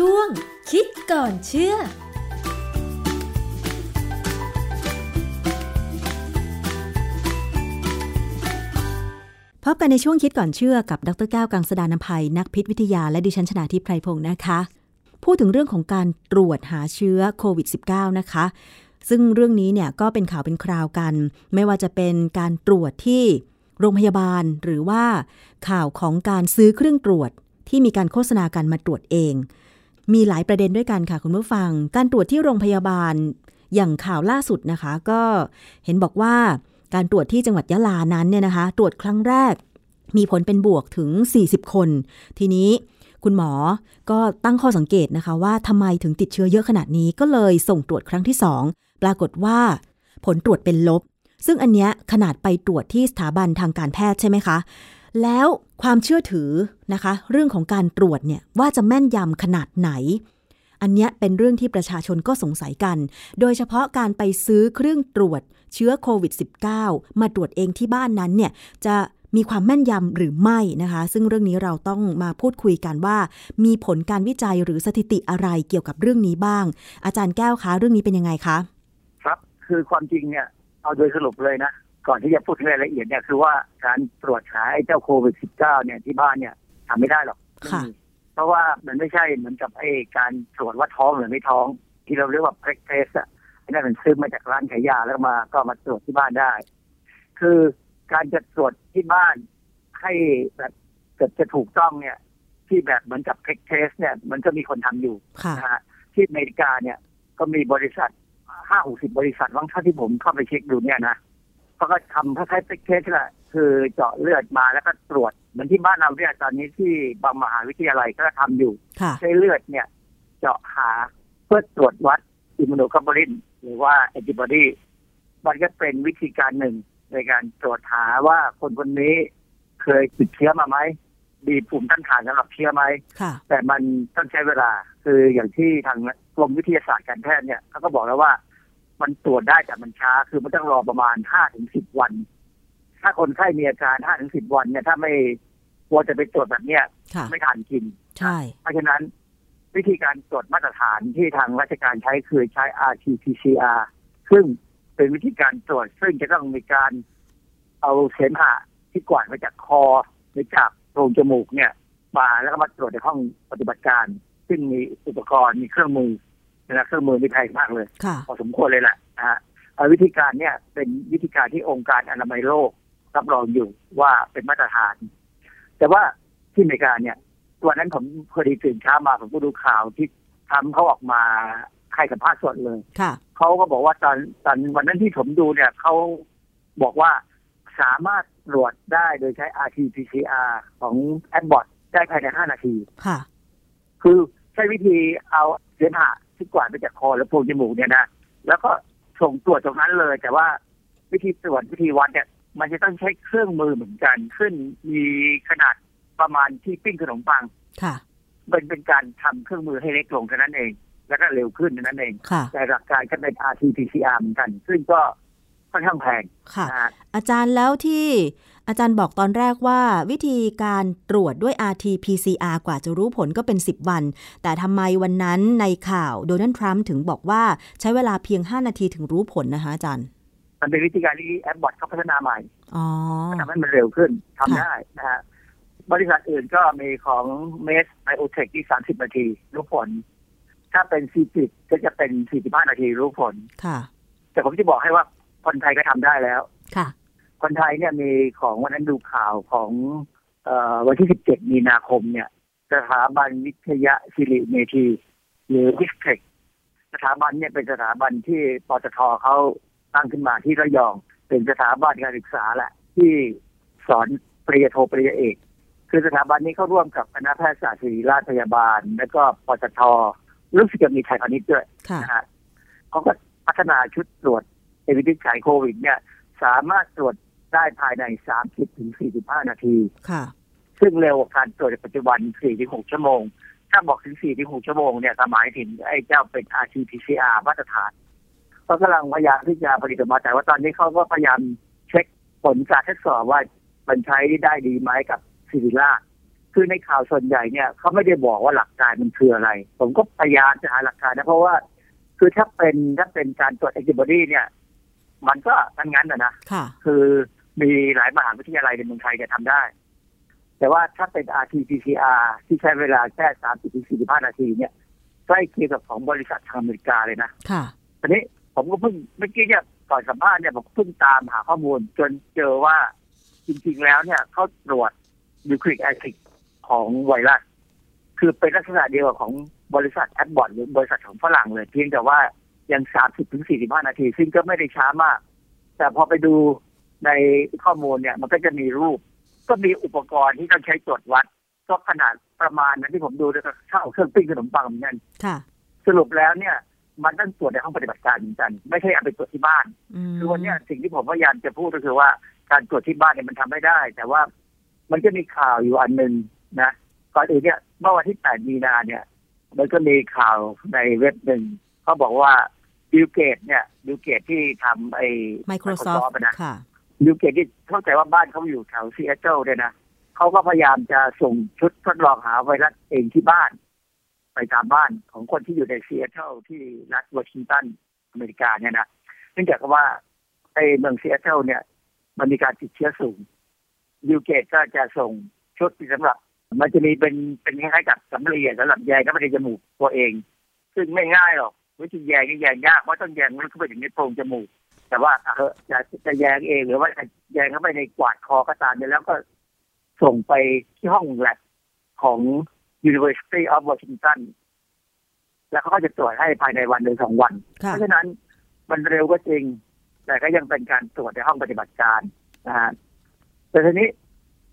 ช่วง คิดก่อนเชื่อพบกันในช่วงคิดก่อนเชื่อกับดรแก้วกังสดานนภัย นักพิษวิทยาและดิฉันชนาทิพไพรพงศ์นะคะ พูดถึงเรื่องของการตรวจหาเชื้อโควิด -19 นะคะ ซึ่งเรื่องนี้เนี่ยก็เป็นข่าวเป็นคราวกัน ไม่ว่าจะเป็นการตรวจที่โรงพยาบาลหรือว่าข่าวของการซื้อเครื่องตรวจที่มีการโฆษณาการมาตรวจเอง มีหลายประเด็นด้วยกันค่ะคุณผู้ฟัง การตรวจที่โรงพยาบาลอย่างข่าวล่าสุดนะคะ ก็เห็นบอกว่าการตรวจที่จังหวัดยะลานั้นเนี่ยนะคะ ตรวจครั้งแรก มีผลเป็นบวกถึง 40 คน ทีนี้คุณหมอก็ตั้งข้อสังเกตนะคะว่าทำไมถึงติดเชื้อเยอะขนาดนี้ก็เลยส่งตรวจครั้งที่ 2 ปรากฏว่าผลตรวจเป็นลบ ซึ่งอันเนี้ยขนาดไปตรวจที่สถาบันทางการแพทย์ใช่ไหมคะ แล้วความเชื่อถือนะคะ เรื่องของการตรวจเนี่ยว่าจะแม่นยำขนาดไหน อันเนี้ยเป็นเรื่องที่ประชาชนก็สงสัยกัน โดยเฉพาะการไปซื้อเครื่องตรวจเชื้อโควิด -19 มาตรวจเองที่บ้านนั้นเนี่ยจะมีความแม่นยำหรือไม่นะคะ ซึ่งเรื่องนี้เราต้องมาพูดคุยกันว่า มีผลการวิจัยหรือสถิติอะไรเกี่ยวกับเรื่องนี้บ้าง อาจารย์แก้วคะเรื่องนี้เป็นยังไงคะ ครับ คือความจริงเนี่ยเอาโดยสรุปเลยนะ ก่อนที่จะพูดรายละเอียดเนี่ยคือว่าการตรวจหาไอ้เจ้าโควิด -19 เนี่ยที่บ้านเนี่ยทำไม่ได้หรอกค่ะเพราะว่ามันไม่ใช่เหมือนกับไอ้การตรวจว่าท้องหรือไม่ท้อง ที่เราเรียกว่า p r e t e s t อะอันนั้นมันซื้อมาจากร้านขายยาแล้วมาก็มาตรวจที่บ้านได้ คือการจะตรวจที่บ้านให้แบบเกิดจะถูกต้องเนี่ย ที่แบบเหมือนกับ p r e t e s t เนี่ย มันก็มีคนทำอยู่ค่ะนะฮะที่อเมริกาเนี่ยก็มีบริษัทห้าหกสิบบริษัทว่างเท่าที่ผมเข้าไปเช็คดูเนี่ยนะ เขาก็ทำคล้ายๆเป็นเคสแหละคือเจาะเลือดมาแล้วก็ตรวจเหมือนที่บ้านเราเนี่ยตอนนี้ที่บางมหาวิทยาลัยก็ทำอยู่ค่ะใช้เลือดเนี่ย เจาะหาเพื่อตรวจวัดอิมมูโนกลบูลินหรือว่าแอนติบอดีมันก็เป็นวิธีการหนึ่งในการตรวจหาว่าคนคนนี้เคยติดเชื้อมาไหมมีภูมิต้านทานสำหรับเชื้อไหมค่ะแต่มันต้องใช้เวลา คืออย่างที่ทางกรมวิทยาศาสตร์การแพทย์เนี่ยเขาก็บอกแล้วว่า มันตรวจได้แต่มันช้า คือมันต้องรอประมาณห้าถึงสิบวัน ถ้าคนไข้มีอาการห้าถึงสิบวันเนี่ยถ้าไม่กลัวจะไปตรวจแบบเนี้ยค่ะไม่ทันกินใช่เพราะฉะนั้นวิธีการตรวจมาตรฐานที่ทางราชการใช้คือใช้ RT-PCR ซึ่งเป็นวิธีการตรวจซึ่งจะต้องมีการเอาเสมหะที่กวาดมาจากคอหรือจากโพรงจมูกเนี่ยมาแล้วก็มาตรวจในห้องปฏิบัติการ ซึ่งมีอุปกรณ์มีเครื่องมือ นะเครื่องมือมีแพงมากเลยค่ะพอสมควรเลยแหละนะฮะเอ่อวิธีการเนี่ยเป็นวิธีการที่องค์การอนามัยโลกรับรองอยู่ว่าเป็นมาตรฐาน แต่ว่าที่อเมริกาเนี่ยวันนั้นผมพอดีตื่นเช้ามาผมก็ดูข่าวที่ทำเขาออกมาให้สัมภาษณ์สดเลยค่ะเขาก็บอกว่าตอนตอนวันนั้นที่ผมดูเนี่ยเขาบอกว่าสามารถตรวจได้โดยใช้ RT-PCR ของแอ b บอ t ได้ภายใน 5 นาที ค่ะ คือใช้วิธีเอาเสมหะ ที่กวาดไปจากคอหรือโพรงจมูกเนี่ยนะแล้วก็ส่งตรวจตรงนั้นเลย แต่ว่าวิธีตรวจวิธีวัดเนี่ยมันจะต้องใช้เครื่องมือเหมือนกันขึ้นมีขนาดประมาณที่ปิ้งขนมปังค่ะเป็นเป็นการทำเครื่องมือให้เล็กลงแค่นั้นเอง แล้วก็เร็วขึ้นแค่นั้นเองค่ะแต่หลักการก็เป็น RT-PCR เหมือนกัน ซึ่งก็ค่อนข้างแพงค่ะนะฮะอาจารย์แล้วที่ อาจารย์บอกตอนแรกว่าวิธีการตรวจด้วย RT-PCR กว่าจะรู้ผลก็เป็น 10 วัน แต่ทำไมวันนั้นในข่าวโดนัลด์ทรัมป์ถึงบอกว่าใช้เวลาเพียง 5 นาทีถึงรู้ผลนะคะอาจารย์ มันเป็นวิธีการที่แอปบอทเขาพัฒนาใหม่อ๋อทำให้มันเร็วขึ้นทำค่ะได้นะฮะบริษัทอื่นก็มีของเมสไบโอเทคที่ 30 นาทีรู้ผล ถ้าเป็นซีจิตก็จะเป็น 45 นาทีรู้ผล ค่ะ แต่ผมจะบอกให้ว่าคนไทยก็ทำได้แล้ว ค่ะ คนไทยเนี่ยมีของวันนั้นดูข่าวของเออวันที่ 17 มีนาคมเนี่ย สถาบันวิทยาศิริเมธีหรือวิสเทคสถาบันเนี่ยเป็นสถาบันที่ปตทเขาตั้งขึ้นมาที่ระยอง เป็นสถาบันการศึกษาแหละ ที่สอนปริญญาโทปริญญาเอก คือสถาบันนี้เขาร่วมกับคณะแพทยศาสตร์ศิริราชพยาบาล และก็ปตทรู้สึกจะมีไทยพาณิชย์ด้วยค่ะนะฮะเขาก็พัฒนาชุดตรวจเอวิติชัยโควิด เนี่ย สามารถตรวจ ได้ภายใน 30ถึง45 นาที ค่ะ ซึ่งเร็วกว่าการตรวจในปัจจุบัน 4-6 ชั่วโมง ถ้าบอกถึง 4-6 ชั่วโมงเนี่ยก็หมายถึงไอ้เจ้าเป็น RT-PCR มาตรฐานเขากำลังพยายามที่จะผลิตออกมาแต่ว่าตอนนี้เขาก็พยายามเช็คผลการทดสอบว่ามันใช้ได้ดีไหมกับซิริล่าคือในข่าวส่วนใหญ่เนี่ยเขาไม่ได้บอกว่าหลักการมันคืออะไร ผมก็พยายามจะหาหลักการนะ เพราะว่าคือถ้าเป็นถ้าเป็นการตรวจแอนติบอดีเนี่ย มันก็งั้นงั้นนะนะค่ะคือ มีหลายมหาวิทยาลัยในเมืองไทยจะทำได้ แต่ว่าถ้าเป็น RT-PCR ที่ใช้เวลาแค่30ถึง45นาทีเนี่ยใกล้เคียงกับของบริษัททางอเมริกาเลยนะ ค่ะทีนี้ผมก็เพิ่งเมื่อกี้เนี่ยก่อนสัมภาษณ์เนี่ยผมเพิ่งตามหาข้อมูล จนเจอว่าจริงๆแล้วเนี่ยเขาตรวจนิวคลีกแอซิดของไวรัส คือเป็นลักษณะเดียวกับของบริษัทแอดบอร์ดหรือบริษัทของฝรั่งเลย เพียงแต่ว่ายัง30ถึง45นาที ซึ่งก็ไม่ได้ช้ามาก แต่พอไปดู ในข้อมูลเนี่ยมันก็จะมีรูป ก็มีอุปกรณ์ที่ต้องใช้ตรวจวัดก็ขนาดประมาณนั้นที่ผมดูเนี่ยก็เท่าเครื่องปิ้งขนมปังเหมือนกันค่ะสรุปแล้วเนี่ยมันต้องตรวจในห้องปฏิบัติการเหมือนกัน ไม่ใช่เอาไปตรวจที่บ้านมคือวันเนี้ยสิ่งที่ผมพยายามจะพูดก็คือว่าการตรวจที่บ้านเนี่ยมันทำไม่ได้ แต่ว่ามันก็มีข่าวอยู่อันหนึ่งนะก่อนอื่นเนี่ยเมื่อวันที่ 8 มีนาเนี่ย มันก็มีข่าวในเว็บหนึ่งเขาบอกว่าบิลเกตเนี่ยบิลเกตที่ทำไอ้ Microsoft อะนะ ค่ะบิลเกตที่เข้าใจว่าบ้านเขาอยู่แถวซีแอตเทิลเนี่ยนะเขาก็พยายามจะส่งชุดทดลองหาไวรัสเองที่บ้าน ไปตามบ้านของคนที่อยู่ในซีแอตเทิลที่รัฐวอชิงตันอเมริกาเนี่ยนะเนื่องจากว่าไอ้เมืองซีแอตเทิลเนี่ย มันมีการติดเชื้อสูงบิลเกตก็จะส่งชุดที่สำหรับ มันจะมีเป็นเป็นคล้ายๆกับสำลีสำหรับแยงเข้าไปในจมูกตัวเอง ซึ่งไม่ง่ายหรอกวิธีแยงนี่แยงยากเพราะต้องแยงมันเข้าไปถึงในโพรงจมูก แต่ว่าเออจะจะแยงเองหรือว่าจะแยงเข้าไปในกวาดคอก็ตามเนี่ยแล้วก็ส่งไปที่ห้องแลบของ University of Washington แล้วเขาก็จะตรวจให้ภายในวันหรือสองวัน เพค่ะราะฉะนั้นมันเร็วก็จริง แต่ก็ยังเป็นการตรวจในห้องปฏิบัติการนะฮะแต่ทีนี้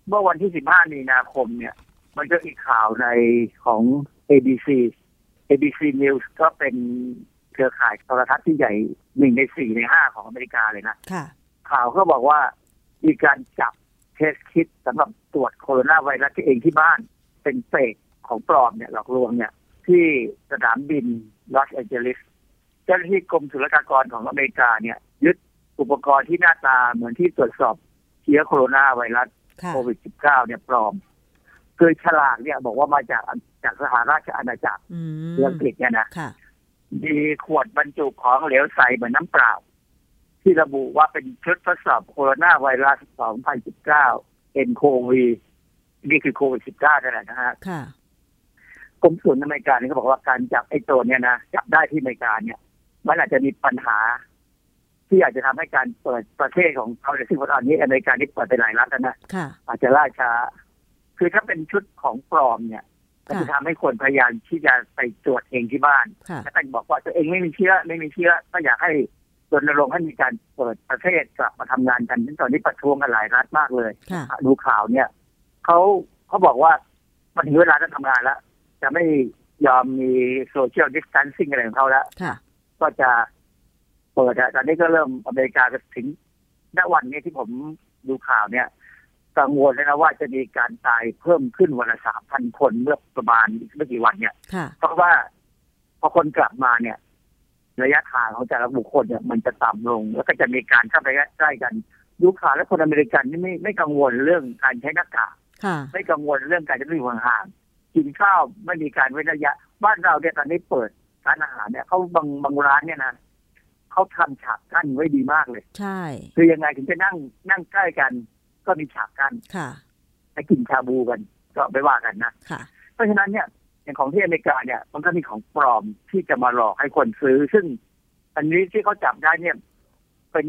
เมื่อวันที่ 15 มีนาคมเนี่ย มันก็มีข่าวในของ ABC ABC News ก็เป็น เครือข่ายโทรทัศน์ที่ใหญ่หนึ่งในสี่ในห้าของอเมริกาเลยนะค่ะข่าวก็บอกว่ามีการจับ test kit สำหรับตรวจโคโรนาไวรัสที่เองที่บ้าน เป็น fake ของปลอมเนี่ยหลอกลวงเนี่ย ที่สนามบินลอสแอนเจลิสเจ้าหน้าที่กรมศุลกากรของอเมริกาเนี่ย ยึดอุปกรณ์ที่หน้าตาเหมือนที่ตรวจสอบเชื้อโคโรนาไวรัสค่ะโควิด -19 เนี่ยปลอมคือฉลากเนี่ยบอกว่ามาจากจากสหราชอาณาจักรอืมเรืออังกฤษเนี่ยนะค่ะ มีขวดบรรจุของเหลวใสเหมือนน้ำเปล่า ที่ระบุว่าเป็นชุดทดสอบโคโรนาไวรัส 2019 nCoV นี่คือโควิด -19 นั่นแหละนะฮะค่ะกรมศุลอเมริกาเนี่ยเขาบอกว่าการจับไอ้ตัวเนี่ยนะจับได้ที่อเมริกาเนี่ย มันอาจจะมีปัญหา ที่อาจจะทำให้การเปิดประเทศของเขาในซึ่งตอนนี้อเมริกานี่เปิดไปหลายรัฐแล้วนะค่ะอาจจะล่าช้า คือถ้าเป็นชุดของปลอมเนี่ย มันจะทำให้คนพยายามที่จะไปตรวจเองที่บ้านค่ะถ้าท่านบอกว่าตัวเองไม่มีเชื้อไม่มีเชื้อก็อยากให้รณรงค์ให้มีการเปิดประเทศกลับมาทำงานกันซึ่งตอนนี้ประท้วงกันหลายรัฐมากเลยค่ะดูข่าวเนี่ยเขาเขาบอกว่ามันถึงเวลาต้องทำงานแล้ว จะไม่ยอมมีโซเชียลดิส a ทนซิ่งอะไรของเขาแล้วค่ะก็จะเปิดอะตอนนี้ก็เริ่มอเมริกาก็ถึงณวันนี้ที่ผมดูข่าวเนี่ย กังวลเลยนะว่าจะมีการตายเพิ่มขึ้นวันละสามพันคนเมื่อประมาณอีกไม่กี่วันเนี่ยค่ะเพราะว่าพอคนกลับมาเนี่ย ระยะทางของแต่ละบุคคลเนี่ยมันจะต่ำลง แล้วก็จะมีการเข้าไปใกล้กันดูข่าวแล้วคนอเมริกันนี่ไม่ไม่กังวลเรื่องการใช้หน้ากากค่ะไม่กังวลเรื่องการจะไม่อยู่ห่างๆกินข้าวไม่มีการเว้นระยะ บ้านเราเนี่ยตอนนี้เปิดร้านอาหารเนี่ยเขาบางบางร้านเนี่ยนะเขาทำฉากกั้นไว้ดีมากเลย ใช่ คือยังไงถึงจะนั่งนั่งใกล้กัน ก็มีฉากกั้นค่ะไปกินชาบูกัน ก็ไม่ว่ากันนะค่ะ เพราะฉะนั้นเนี่ยอย่างของที่อเมริกาเนี่ย มันก็มีของปลอมที่จะมาหลอกให้คนซื้อ ซึ่ง อันนี้ที่เขาจับได้เนี่ย เป็น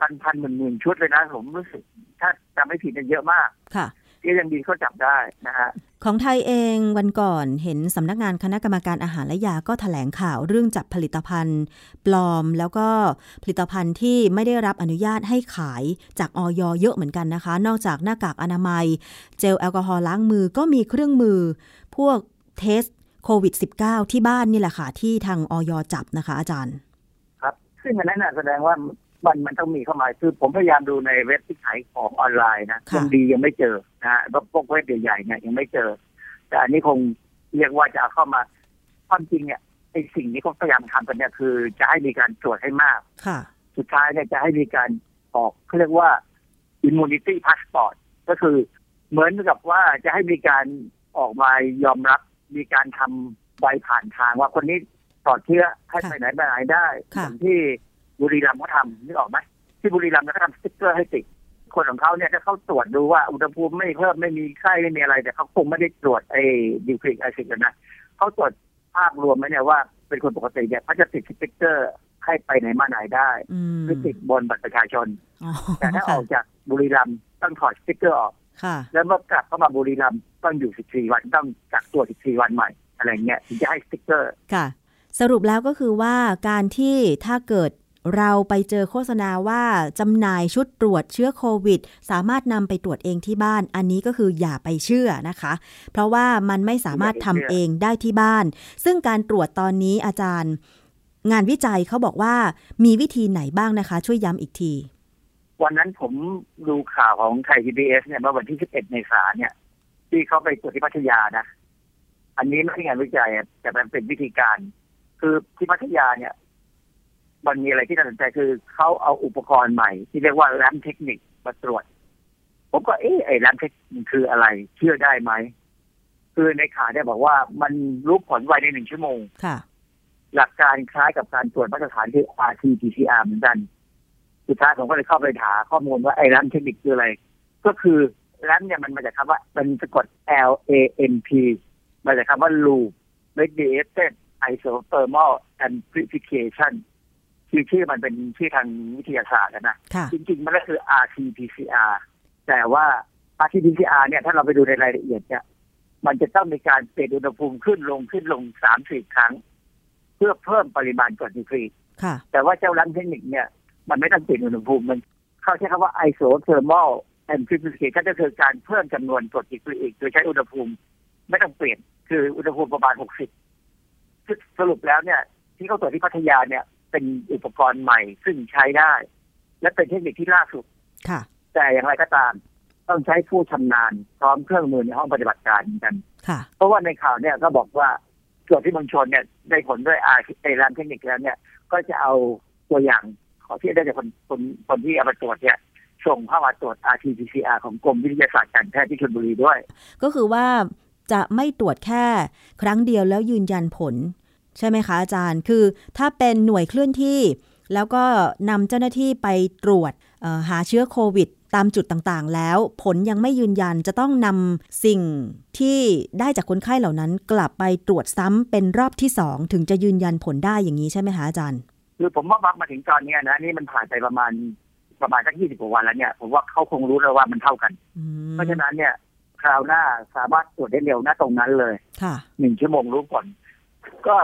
พันพันหมื่นหมื่นชุดเลยนะ ผมรู้สึก ถ้าจำไม่ผิดเนี่ยเยอะมากค่ะ ที่ยังดีเขาจับได้นะฮะของไทยเองวันก่อนเห็นสำนักงานคณะกรรมการอาหารและยาก็แถลงข่าวเรื่องจับผลิตภัณฑ์ ปลอมแล้วก็ผลิตภัณฑ์ที่ไม่ได้รับอนุญาตให้ขายจากออยเยอะเหมือนกันนะคะ นอกจากหน้ากากอนามัย เจลแอลกอฮอล์ล้างมือก็มีเครื่องมือ พวกเทสโควิด -19 ที่บ้านนี่แหละค่ะที่ทางออยจับนะคะอาจารย์ ครับ ซึ่งอันนั้นน่ะแสดงว่า มันมันต้องมีเข้ามาคือผมพยายามดูในเว็บที่ขายของออนไลน์นะค่ะยังดียังไม่เจอนะฮะแล้วพวกเว็บใหญ่ๆเนี่ยยังไม่เจอ แต่อันนี้คงเรียกว่าจะเอาเข้ามาความจริงเนี่ยไอ้สิ่งนี้เขาพยายามทำกันเนี่ยคือ จะให้มีการตรวจให้มากค่ะ สุดท้ายเนี่ยจะให้มีการออกเขาเรียกว่า immunity passport ก็คือเหมือนกับว่าจะให้มีการออกมายอมรับมีการทำใบผ่านทางว่าคนนี้ปลอดเชื้อให้ค่ะไปไหนไปไหนได้ค่ะอย่างที่ บุรีรัมย์เขาทำนึกออกไหมที่บุรีรัมย์เขาทำสติ๊กเกอร์ให้ติดคนของเขาเนี่ยถ้าเขาตรวจดูว่าอุณหภูมิไม่เพิ่มไม่มีไข้ไม่มีอะไร แต่เขาคงไม่ได้ตรวจไอ้ nucleic acid นะเขาตรวจภาพรวมไหมเนี่ยว่าเป็นคนปกติเนี่ยเขาจะติดสติ๊กเกอร์ให้ไปไหนมาไหนได้อืมหรือติดบนบัตรประชาชนอ๋อแต่ถ้าค่ะออกจากบุรีรัมย์ต้องถอดสติ๊กเกอร์ออกค่ะแล้วเมื่อกลับเข้ามาบุรีรัมย์ต้องอยู่ 14 วันต้องกักตัว 14 วันใหม่ อะไรเงี้ยถึงจะให้สติ๊กเกอร์ค่ะ สรุปแล้วก็คือว่าการที่ถ้าเกิด เราไปเจอโฆษณาว่าจำหน่ายชุดตรวจเชื้อโควิด สามารถนำไปตรวจเองที่บ้าน อันนี้ก็คืออย่าไปเชื่อนะคะ เพราะว่ามันไม่สามารถทำเองได้ที่บ้าน ซึ่งการตรวจตอนนี้อาจารย์ งานวิจัยเขาบอกว่ามีวิธีไหนบ้างนะคะ ช่วยย้ำอีกที วันนั้นผมดูข่าวของไทย PBS เนี่ยเมื่อวันที่ 11 เมษายนเนี่ยที่เขาไปตรวจที่พัทยานะ อันนี้ไม่ใช่งานวิจัยแต่มันเป็นวิธีการ คือที่พัทยาเนี่ย มันมีอะไรที่น่าสนใจคือเขาเอาอุปกรณ์ใหม่ ที่เรียกว่าแรมเทคนิคมาตรวจ ผมก็เอ๊ะไอ้แรมเทคนิคคืออะไร เชื่อได้ไหม คือในข่าวเนี่ยบอกว่ามันรู้ผลไวในหนึ่งชั่วโมงค่ะ หลักการคล้ายกับการตรวจมาตรฐานคือ RT-PCR เหมือนกัน สุดท้ายผมก็เลยเข้าไปหาข้อมูลว่าไอ้แรมเทคนิคคืออะไร ก็คือแรมเนี่ยมันมาจากคำว่าเป็นสะกด L A M P มาจากคำว่า loop mediated isothermal amplification คือชื่อมันเป็นชื่อทางวิทยาศาสตร์อะนะค่ะจริงๆ มันก็คือ RT-PCR แต่ว่า RT-PCR เนี่ยถ้าเราไปดูในรายละเอียดเนี่ยมันจะต้องมีการเปลี่ยนอุณหภูมิขึ้นลงขึ้นลงสามสี่ครั้ง เพื่อเพิ่มปริมาณกรดนิวคลีค่ะแต่ว่าเจ้าลันเทคนิคเนี่ย มันไม่ต้องเปลี่ยนอุณหภูมิมัน เขาใช้คำว่า isothermal amplification ก็คือการเพิ่มจำนวนกรดนิวคลีอีกโดยใช้อุณหภูมิ ไม่ต้องเปลี่ยนคืออุณหภูมิประมาณ60ซึ่งสรุปแล้วเนี่ย ที่เขาตรวจที่พัทยาเนี่ย เป็นอุปกรณ์ใหม่ซึ่งใช้ได้ และเป็นเทคนิคที่ล่าสุดค่ะ แต่อย่างไรก็ตาม ต้องใช้ผู้ชำนาญพร้อมเครื่องมือในห้องปฏิบัติการเหมือนกันค่ะ เพราะว่าในข่าวเนี่ยก็บอกว่าตรวจที่เมืองชนเนี่ยได้ผลด้วยอาไอรานเทคนิคแล้วเนี่ย ก็จะเอาตัวอย่างของที่ได้จากคนคนคนที่เอามาตรวจเนี่ยส่งเข้ามาตรวจ RT-PCR ของกรมวิทยาศาสตร์การแพทย์ที่ชลบุรีด้วย ก็คือว่าจะไม่ตรวจแค่ครั้งเดียวแล้วยืนยันผล ใช่ไหมคะอาจารย์ คือถ้าเป็นหน่วยเคลื่อนที่ แล้วก็นำเจ้าหน้าที่ไปตรวจเอ่อหาเชื้อโควิดตามจุดต่างๆ แล้วผลยังไม่ยืนยันจะต้องนำสิ่งที่ได้จากคนไข้เหล่านั้น กลับไปตรวจซ้ำเป็นรอบที่สองถึงจะยืนยันผลได้อย่างนี้ใช่ไหมคะอาจารย์ คือผมว่ามาถึงตอนเนี้ยนะนี่มันผ่านไปประมาณประมาณสักยี่สิบกว่าวันแล้วเนี่ยผมว่าเขาคงรู้แล้วว่ามันเท่ากันอืมเพราะฉะนั้นเนี่ยคราวหน้าสามารถตรวจได้เร็วหน้าตรงนั้นเลยค่ะหนึ่งชั่วโมงรู้ผลก็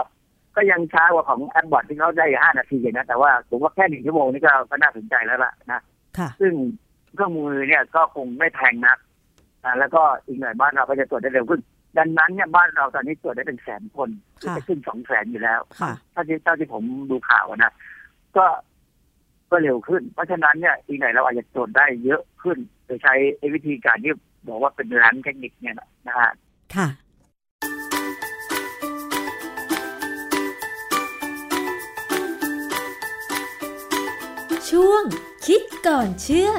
ก็ยังช้ากว่าของแอปบอทที่เขาได้ห้านาทีนะ แต่ว่าผมว่าแค่หนึ่งชั่วโมงนี่ก็ก็น่าสนใจแล้วล่ะนะค่ะซึ่งเครื่องมือเนี่ยก็คงไม่แพงนักอ่าแล้วก็อีกหน่อยบ้านเราก็จะตรวจได้เร็วขึ้น ดังนั้นเนี่ยบ้านเราตอนนี้ตรวจได้เป็นแสนคนค่ะจะขึ้นสองแสนอยู่แล้วค่ะเท่าที่เท่าที่ผมดูข่าวนะก็ก็เร็วขึ้น เพราะฉะนั้นเนี่ยอีกหน่อยเราอาจจะตรวจได้เยอะขึ้นโดยใช้ไอ้วิธีการที่บอกว่าเป็นร้านเทคนิคเนี่ยนะฮะค่ะ คิดก่อนเชื่อ